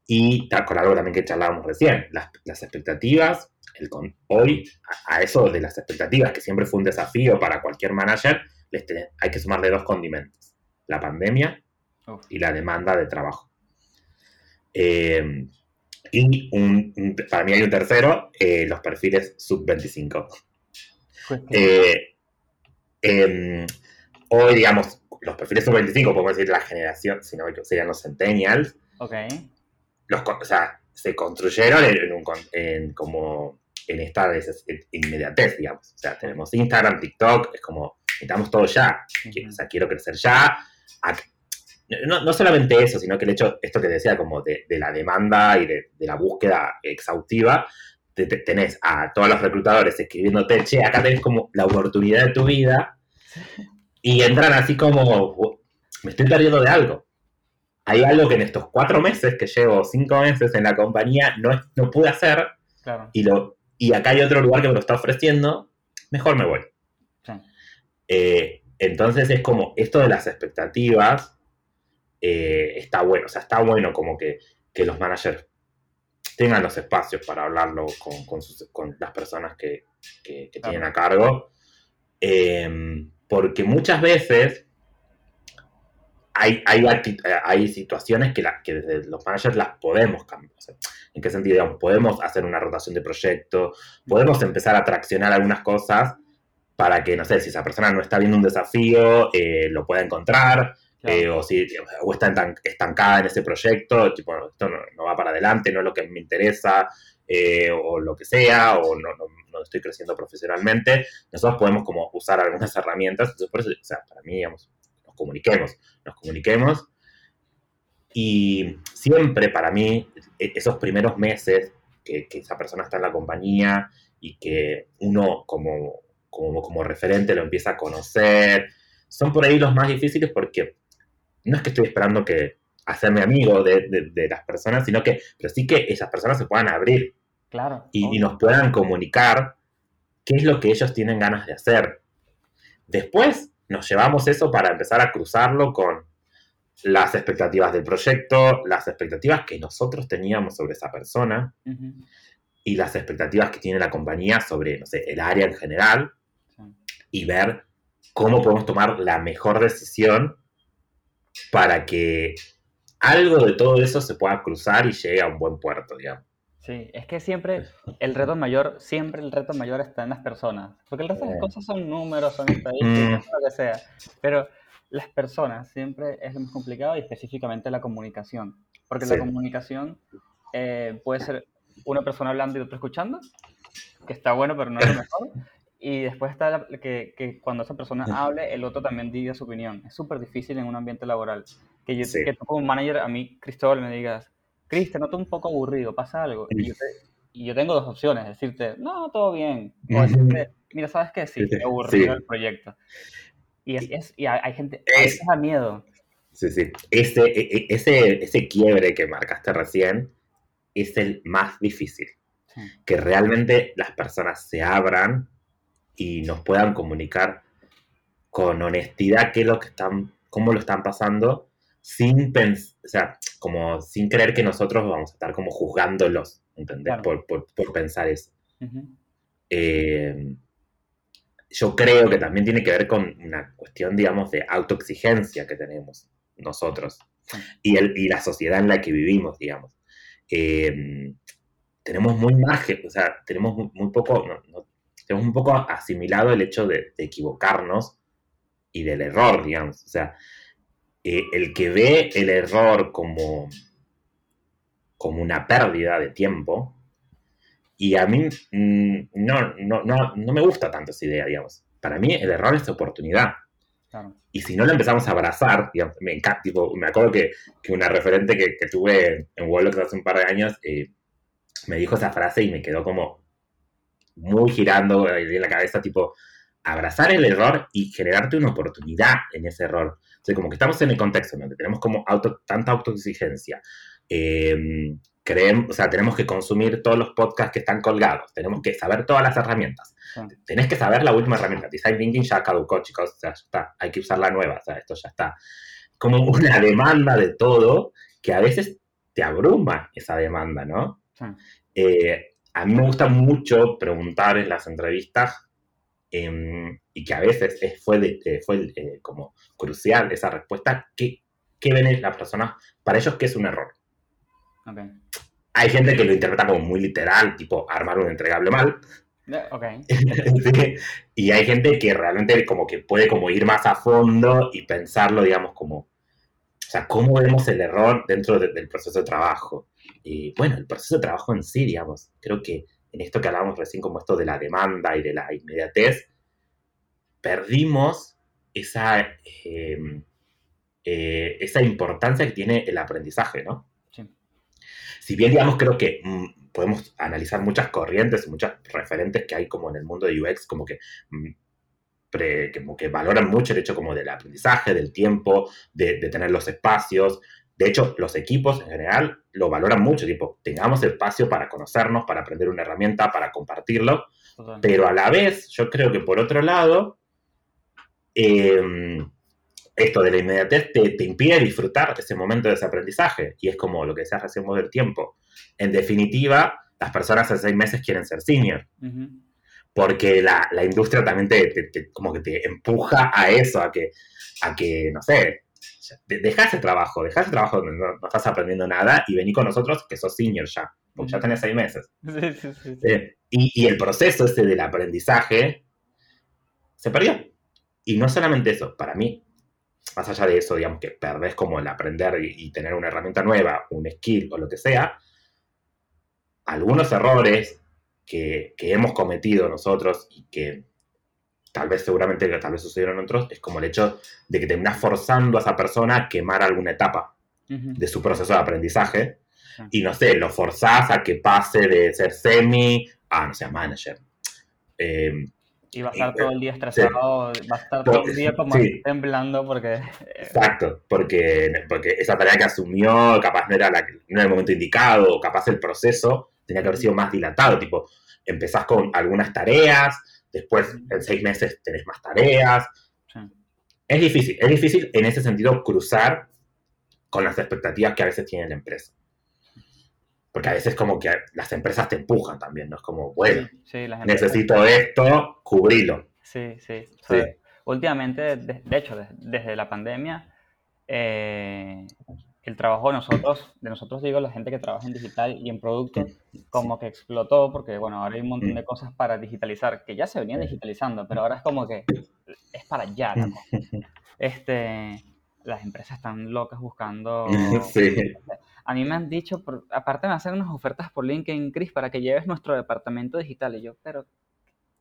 Y con algo también que charlábamos recién, las, las expectativas, el con- hoy a, a eso de las expectativas, que siempre fue un desafío para cualquier manager, les tenés- hay que sumarle dos condimentos, la pandemia Uf. y la demanda de trabajo. Eh, y un- para mí hay un tercero, eh, los perfiles sub-25. Pues Eh, em, hoy, digamos, los perfiles sub-25, podemos decir la generación, si no serían los centennials, ok. los, o sea, se construyeron en, en un, con- en como en esta inmediatez, digamos. O sea, tenemos Instagram, TikTok, es como, necesitamos todo ya. O sea, quiero crecer ya. No, no solamente eso, sino que el hecho, esto que decía, como de, de la demanda y de, de la búsqueda exhaustiva, te- te- tenés a todos los reclutadores escribiéndote, che, acá tenés como la oportunidad de tu vida, y entran así como, me estoy perdiendo de algo. Hay algo que en estos cuatro meses, que llevo cinco meses en la compañía, no, no pude hacer, Claro. y, lo, y acá hay otro lugar que me lo está ofreciendo, mejor me voy. Sí. Eh, entonces es como esto de las expectativas eh, está bueno, o sea, está bueno como que, que los managers tengan los espacios para hablarlo con, con sus- con las personas que, que- que Claro. tienen a cargo, Eh, porque muchas veces hay, hay, eh, hay situaciones que, la- que desde los managers las podemos cambiar. O sea, ¿En qué sentido? Digamos, podemos hacer una rotación de proyecto, podemos empezar a traccionar algunas cosas para que, no sé, si esa persona no está viendo un desafío, eh, lo pueda encontrar, claro. eh, o si o está estancada en ese proyecto, tipo, esto no, no va para adelante, no es lo que me interesa, eh, o lo que sea, o no, no- no estoy creciendo profesionalmente, nosotros podemos como usar algunas herramientas, entonces por eso, o sea, para mí, digamos, nos comuniquemos, nos comuniquemos, y siempre para mí, e- esos primeros meses que, que esa persona está en la compañía y que uno como, como, como referente lo empieza a conocer, son por ahí los más difíciles porque no es que estoy esperando que hacerme amigo de, de- de las personas, sino que, pero sí que esas personas se puedan abrir Claro. y, y nos puedan comunicar qué es lo que ellos tienen ganas de hacer. Después nos llevamos eso para empezar a cruzarlo con las expectativas del proyecto, las expectativas que nosotros teníamos sobre esa persona Ujú. y las expectativas que tiene la compañía sobre, no sé, el área en general Sí. y ver cómo podemos tomar la mejor decisión para que algo de todo eso se pueda cruzar y llegue a un buen puerto, digamos. Sí, es que siempre el reto mayor, siempre el reto mayor está en las personas. Porque el resto de las cosas son números, son estadísticas, lo que sea. Pero las personas siempre es lo más complicado y específicamente la comunicación. Porque la Sí. comunicación eh, puede ser una persona hablando y otra escuchando, que está bueno, pero no es lo mejor. Y después está la- que, que cuando esa persona hable, el otro también diga su opinión. Es súper difícil en un ambiente laboral. Que, yo, Sí. que tú como manager, a mí, Cristóbal, me digas, Cris, te noto un poco aburrido, pasa algo. Y yo, te- y yo tengo dos opciones, decirte, no, todo bien. O decirte, mira, ¿sabes qué? Sí, me aburrido sí. el proyecto. Y, es, es- y hay, gente, Es- a veces da miedo. Sí, sí. Ese, e- e- ese, ese quiebre que marcaste recién es el más difícil. Sí. Que realmente las personas se abran y nos puedan comunicar con honestidad qué es lo que están, cómo lo están pasando, sin pens o sea, como sin creer que nosotros vamos a estar como juzgándolos, ¿entendés? Claro. Por, por, por pensar eso. Eh, yo creo que también tiene que ver con una cuestión, digamos, de autoexigencia que tenemos nosotros y, el, y la sociedad en la que vivimos, digamos. Eh, tenemos muy margen, o sea, tenemos muy, muy poco, no- no- tenemos un poco asimilado el hecho de, de equivocarnos y del error, digamos. O sea, eh, el que ve el error como, como una pérdida de tiempo, y a mí mm, no, no, no, no me gusta tanto esa idea, digamos. Para mí el error es oportunidad. Claro. Y si no la empezamos a abrazar, digamos, me encanta, tipo, me acuerdo que, que una referente que, que tuve en Wolox hace un par de años eh, me dijo esa frase y me quedó como muy girando en la cabeza, tipo, abrazar el error y generarte una oportunidad en ese error. O sea, como que estamos en el contexto donde tenemos como auto, tanta autoexigencia. Eh, creemos, o sea, tenemos que consumir todos los podcasts que están colgados, tenemos que saber todas las herramientas. Sí. Tenés que saber la última herramienta. Design Thinking ya caducó, chicos, o sea, ya está. Hay que usar la nueva, o sea, esto ya está. Como una demanda de todo que a veces te abruma esa demanda, ¿no? Eh, a mí me gusta mucho preguntar en las entrevistas em, y que a veces es- fue, de- eh, fue eh, como crucial esa respuesta, ¿qué, ¿qué ven las personas? Para ellos, ¿qué es un error? Hay gente que lo interpreta como muy literal, tipo armar un entregable mal. Sí, Y hay gente que realmente como que puede como ir más a fondo y pensarlo, digamos, como, o sea, ¿cómo vemos el error dentro de- del proceso de trabajo? Y bueno, el proceso de trabajo en sí, digamos, creo que en esto que hablábamos recién, como esto de la demanda y de la inmediatez, perdimos esa, eh, eh, esa importancia que tiene el aprendizaje, ¿no? Sí. si bien, digamos, creo que mm, podemos analizar muchas corrientes y muchas referentes que hay como en el mundo de UX, como que, mm, pre- como que valoran mucho el hecho como del aprendizaje, del tiempo, de, de tener los espacios. De hecho, los equipos en general lo valoran mucho, tipo, tengamos espacio para conocernos, para aprender una herramienta, para compartirlo, Total. pero a la vez, yo creo que por otro lado, eh, esto de la inmediatez te, te impide disfrutar ese momento de ese aprendizaje. Y es como lo que decías recién vos del tiempo. En definitiva, las personas en seis meses quieren ser senior, porque la, la industria también te, te- te- como que te empuja a eso, a que, a que no sé, deja ese trabajo, deja ese trabajo donde no, no estás aprendiendo nada y vení con nosotros que sos senior ya, porque ya tenés seis meses. Sí. sí. Eh, y, y el proceso ese del aprendizaje se perdió. Y no solamente eso, para mí, más allá de eso, digamos que perdés como el aprender y, y tener una herramienta nueva, un skill o lo que sea, algunos errores que, que hemos cometido nosotros y que tal vez seguramente que tal vez sucedieron otros, es como el hecho de que terminás forzando a esa persona a quemar alguna etapa Ujú. de su proceso de aprendizaje. Y no sé, lo forzás a que pase de ser semi a, no sé, a manager. Eh, Y va a estar todo el día estresado, va a estar todo el día como Sí. temblando porque... eh, exacto, porque, porque esa tarea que asumió capaz no era, la, no era el momento indicado, o capaz el proceso tenía que haber sido más dilatado. Tipo, empezás con algunas tareas, después en seis meses tenés más tareas. Sí. Es difícil, es difícil en ese sentido cruzar con las expectativas que a veces tiene la empresa. Porque a veces como que las empresas te empujan también, ¿no? Es como, bueno, Sí, necesito esto, cubrilo. Sí, sí. O sea, Últimamente, de, de hecho, des- desde la pandemia, eh, el trabajo de nosotros, de nosotros digo, la gente que trabaja en digital y en producto, como que explotó porque, bueno, ahora hay un montón Mm. de cosas para digitalizar, que ya se venían digitalizando, pero ahora es como que es para allá la cosa. Este, las empresas están locas buscando... Sí. A mí me han dicho, por- aparte me hacen unas ofertas por LinkedIn, Chris, para que lleves nuestro departamento digital. Y yo, pero,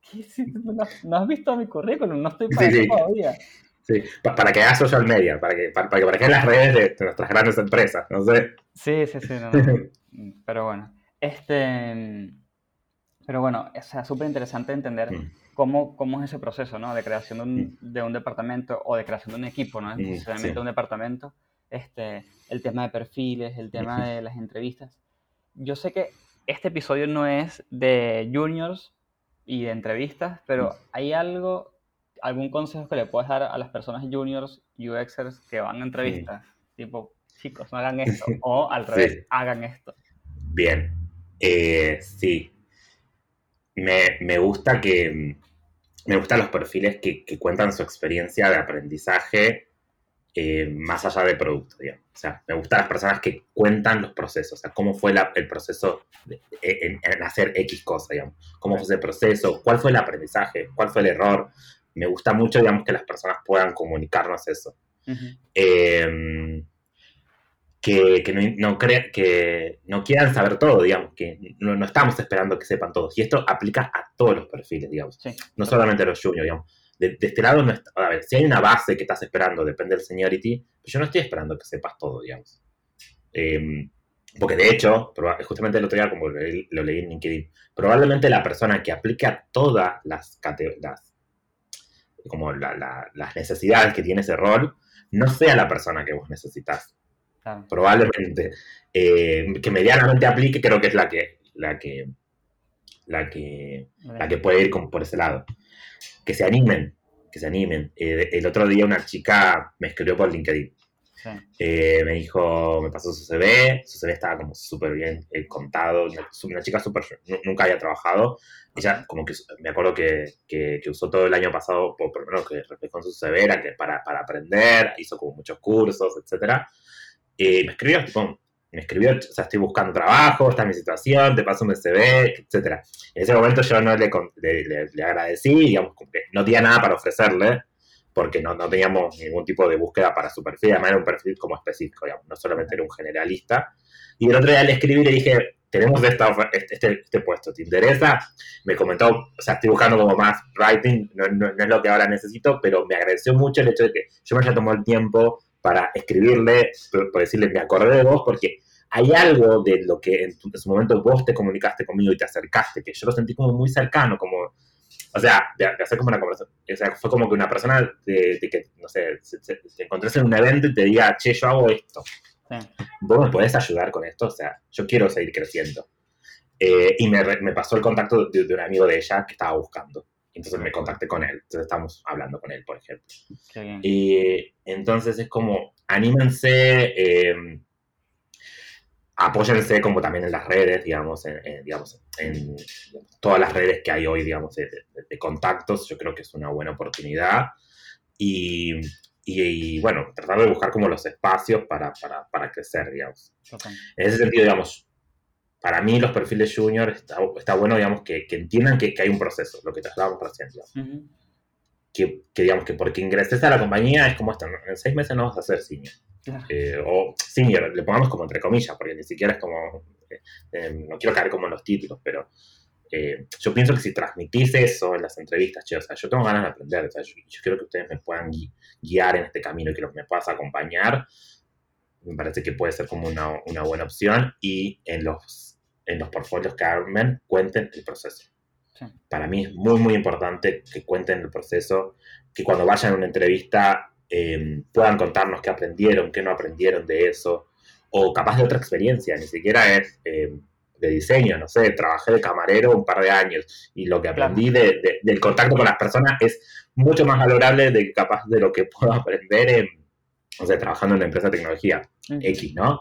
¿qué? No, no has visto mi currículum, no estoy para Sí, eso sí. todavía. Sí, pa- para que hagas social media, para que, para, para que las redes de, nuestras grandes empresas, no sé. Sí, sí, sí, no, no. Mm, Pero bueno, este, pero bueno, o sea, súper interesante entender Mm. cómo, cómo es ese proceso, ¿no? De creación de un, de un departamento o de creación de un equipo, ¿no? Mm, Necesariamente sí. un departamento. Este, el tema de perfiles, el tema de las entrevistas. Yo sé que este episodio no es de juniors y de entrevistas, pero ¿hay algo, algún consejo que le puedes dar a las personas juniors, UXers que van a entrevistas? Tipo, chicos, no hagan esto. O al Sí. revés, hagan esto. Bien, Eh, sí. Me, me gusta que me gustan los perfiles que, que cuentan su experiencia de aprendizaje eh, más allá del producto, digamos. O sea, me gustan las personas que cuentan los procesos, o sea, cómo fue la- el proceso de- en, en hacer X cosa, digamos. Cómo fue ese proceso, cuál fue el aprendizaje, cuál fue el error. Me gusta mucho, digamos, que las personas puedan comunicarnos eso. Eh, que, que no, no crea- que no quieran saber todo, digamos, que no, no estamos esperando que sepan todo. Y esto aplica a todos los perfiles, digamos, Sí. no solamente a los juniors, digamos. De, de este lado, no está- a ver, si hay una base que estás esperando, depende del seniority, pues yo no estoy esperando que sepas todo, digamos. Eh, porque de hecho, justamente el otro día, como lo leí, lo leí en LinkedIn, probablemente la persona que aplica todas las, las, como la- la- las necesidades que tiene ese rol, no sea la persona que vos necesitas Claro. probablemente eh, que medianamente aplique, creo que es la que la que la que la que puede ir por ese lado. Que se animen, que se animen. Eh, el otro día una chica me escribió por LinkedIn. Sí. Eh, me dijo, me pasó su CV, su CV estaba como súper bien eh, contado, una, una chica súper, nu- nunca había trabajado, ella como que, me acuerdo que, que, que usó todo el año pasado, por, por lo menos que reflejó en su CV, era que para, para aprender, hizo como muchos cursos, etcétera, y me escribió, tipo, me escribió, o sea, estoy buscando trabajo, esta es mi situación, te paso un CV, etcétera. En ese momento yo no le, le, le- le agradecí, digamos, que no tenía nada para ofrecerle, porque no, no teníamos ningún tipo de búsqueda para su perfil, además era un perfil como específico, digamos, no solamente era un generalista. Y el otro día le escribí le dije, tenemos esta, este, este, este puesto, ¿te interesa? Me comentó, o sea, estoy buscando como más writing, no, no- no es lo que ahora necesito, pero me agradeció mucho el hecho de que yo me haya tomado el tiempo para escribirle, por decirle, me acordé de vos, porque hay algo de lo que en, tu- en su momento vos te comunicaste conmigo y te acercaste, que yo lo sentí como muy cercano, como, o sea, de, de hacer como una conversación, o sea, fue como que una persona de, de que, no sé, te encontrás en un evento y te diga, che, yo hago esto, Sí. vos me podés ayudar con esto, o sea, yo quiero seguir creciendo. Eh, y me, me pasó el contacto de, de un amigo de ella que estaba buscando. Entonces me contacté con él. Entonces estamos hablando con él, por ejemplo. Y entonces es como, anímense, eh, apóyense como también en las redes, digamos, en, en, digamos, en todas las redes que hay hoy, digamos, de, de- de contactos. Yo creo que es una buena oportunidad. Y, y- y, bueno, tratar de buscar como los espacios para, para, para crecer, digamos. Total. En ese sentido, digamos, para mí los perfiles junior está, está bueno, digamos, que, que entiendan que, que hay un proceso, lo que te hablábamos recién, digamos. Ujú. que, que, digamos que porque ingreses a la compañía es como esto, en seis meses no vas a ser senior. Eh, o senior, le pongamos como entre comillas, porque ni siquiera es como, eh, eh, no quiero caer como en los títulos, pero eh, yo pienso que si transmitís eso en las entrevistas, che, o sea, yo tengo ganas de aprender, o sea, yo, yo quiero que ustedes me puedan gui- guiar en este camino y que me puedas acompañar, me parece que puede ser como una, una buena opción y en los, en los portfolios que armen cuenten el proceso Sí. para mí es muy, muy importante que cuenten el proceso, que cuando vayan a una entrevista eh, puedan contarnos qué aprendieron, qué no aprendieron de eso, o capaz de otra experiencia, ni siquiera es, eh, de diseño, no sé, trabajé de camarero un par de años y lo que aprendí de- de- del contacto con las personas es mucho más valorable de capaz de lo que puedo aprender en, no sé, trabajando en una empresa de tecnología. X, ¿no?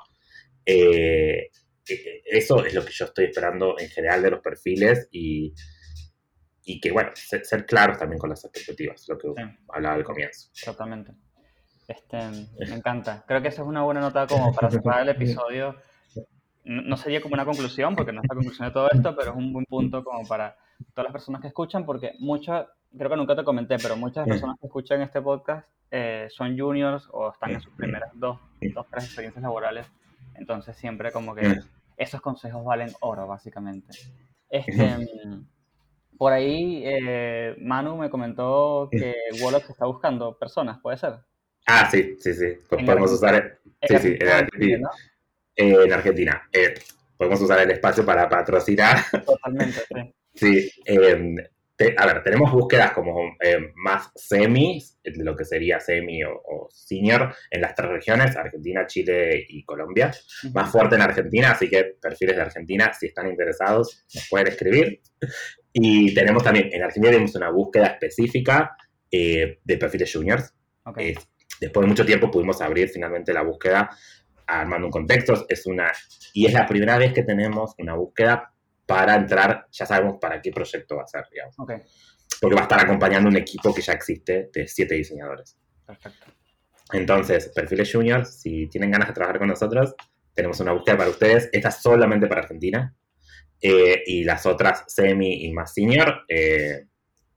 Eh, eh, eso es lo que yo estoy esperando en general de los perfiles y, y que, bueno, ser, ser claros también con las expectativas, lo que Sí. hablaba al comienzo. Totalmente. Este, me encanta. Creo que esa es una buena nota como para cerrar el episodio. No no sería como una conclusión, porque no es la conclusión de todo esto, pero es un buen punto como para todas las personas que escuchan, porque muchas, creo que nunca te comenté, pero muchas personas que escuchan este podcast eh, son juniors o están en sus primeras dos, dos, tres experiencias laborales. Entonces siempre como que esos consejos valen oro, básicamente. Este, por ahí, eh, Manu me comentó que Wolox está buscando personas, ¿puede ser? Ah, sí, sí, sí. Pues podemos usar, sí, sí, en Argentina. ¿no? eh, en Argentina. Eh, podemos usar el espacio para patrocinar. Totalmente, sí. Sí, te- a ver, tenemos búsquedas como eh, más semi, lo que sería semi o, o senior en las tres regiones, Argentina, Chile y Colombia. Más fuerte en Argentina, así que perfiles de Argentina, si están interesados, nos pueden escribir. Y tenemos también, en Argentina tenemos una búsqueda específica eh, de perfiles juniors. Ok, Eh, después de mucho tiempo pudimos abrir finalmente la búsqueda armando un contexto. Es una, y es la primera vez que tenemos una búsqueda para entrar, ya sabemos para qué proyecto va a ser, digamos. ok, Porque va a estar acompañando un equipo que ya existe de siete diseñadores. perfecto. Entonces, perfiles juniors, si tienen ganas de trabajar con nosotros, tenemos una búsqueda para ustedes. Esta es solamente para Argentina. Eh, y las otras semi y más senior, eh,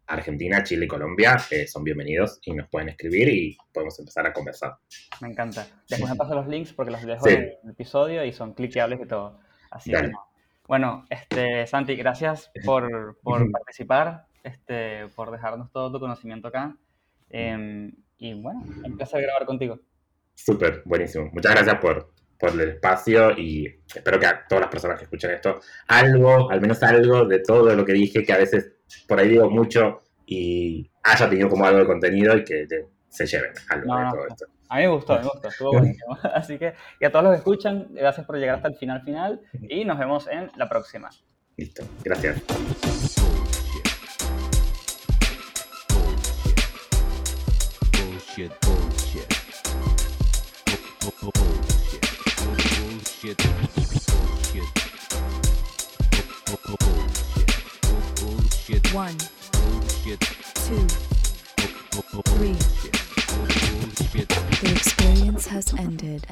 Argentina, Chile y Colombia, eh, son bienvenidos y nos pueden escribir y podemos empezar a conversar. Me encanta. Después me paso los links porque los dejo Sí. en el episodio y son cliqueables y todo. Así que Dale. no. Bueno, este, Santi, gracias por, por participar, este, por dejarnos todo tu conocimiento acá. Em, y bueno, un placer grabar contigo. Súper, buenísimo. Muchas gracias por, por el espacio y espero que a todas las personas que escuchen esto, algo, al menos algo de todo lo que dije, que a veces por ahí digo mucho y haya tenido como algo de contenido y que te- se lleven algo No, de no, todo esto. A mí me gustó, me gustó, estuvo buenísimo. Así que, y a todos los que escuchan, gracias por llegar hasta el final final y nos vemos en la próxima. Listo, gracias. Bullshit. Bullshit. Bullshit. Bullshit. Bullshit. Bullshit. One, Bullshit. two, three. Bullshit. The experience has ended.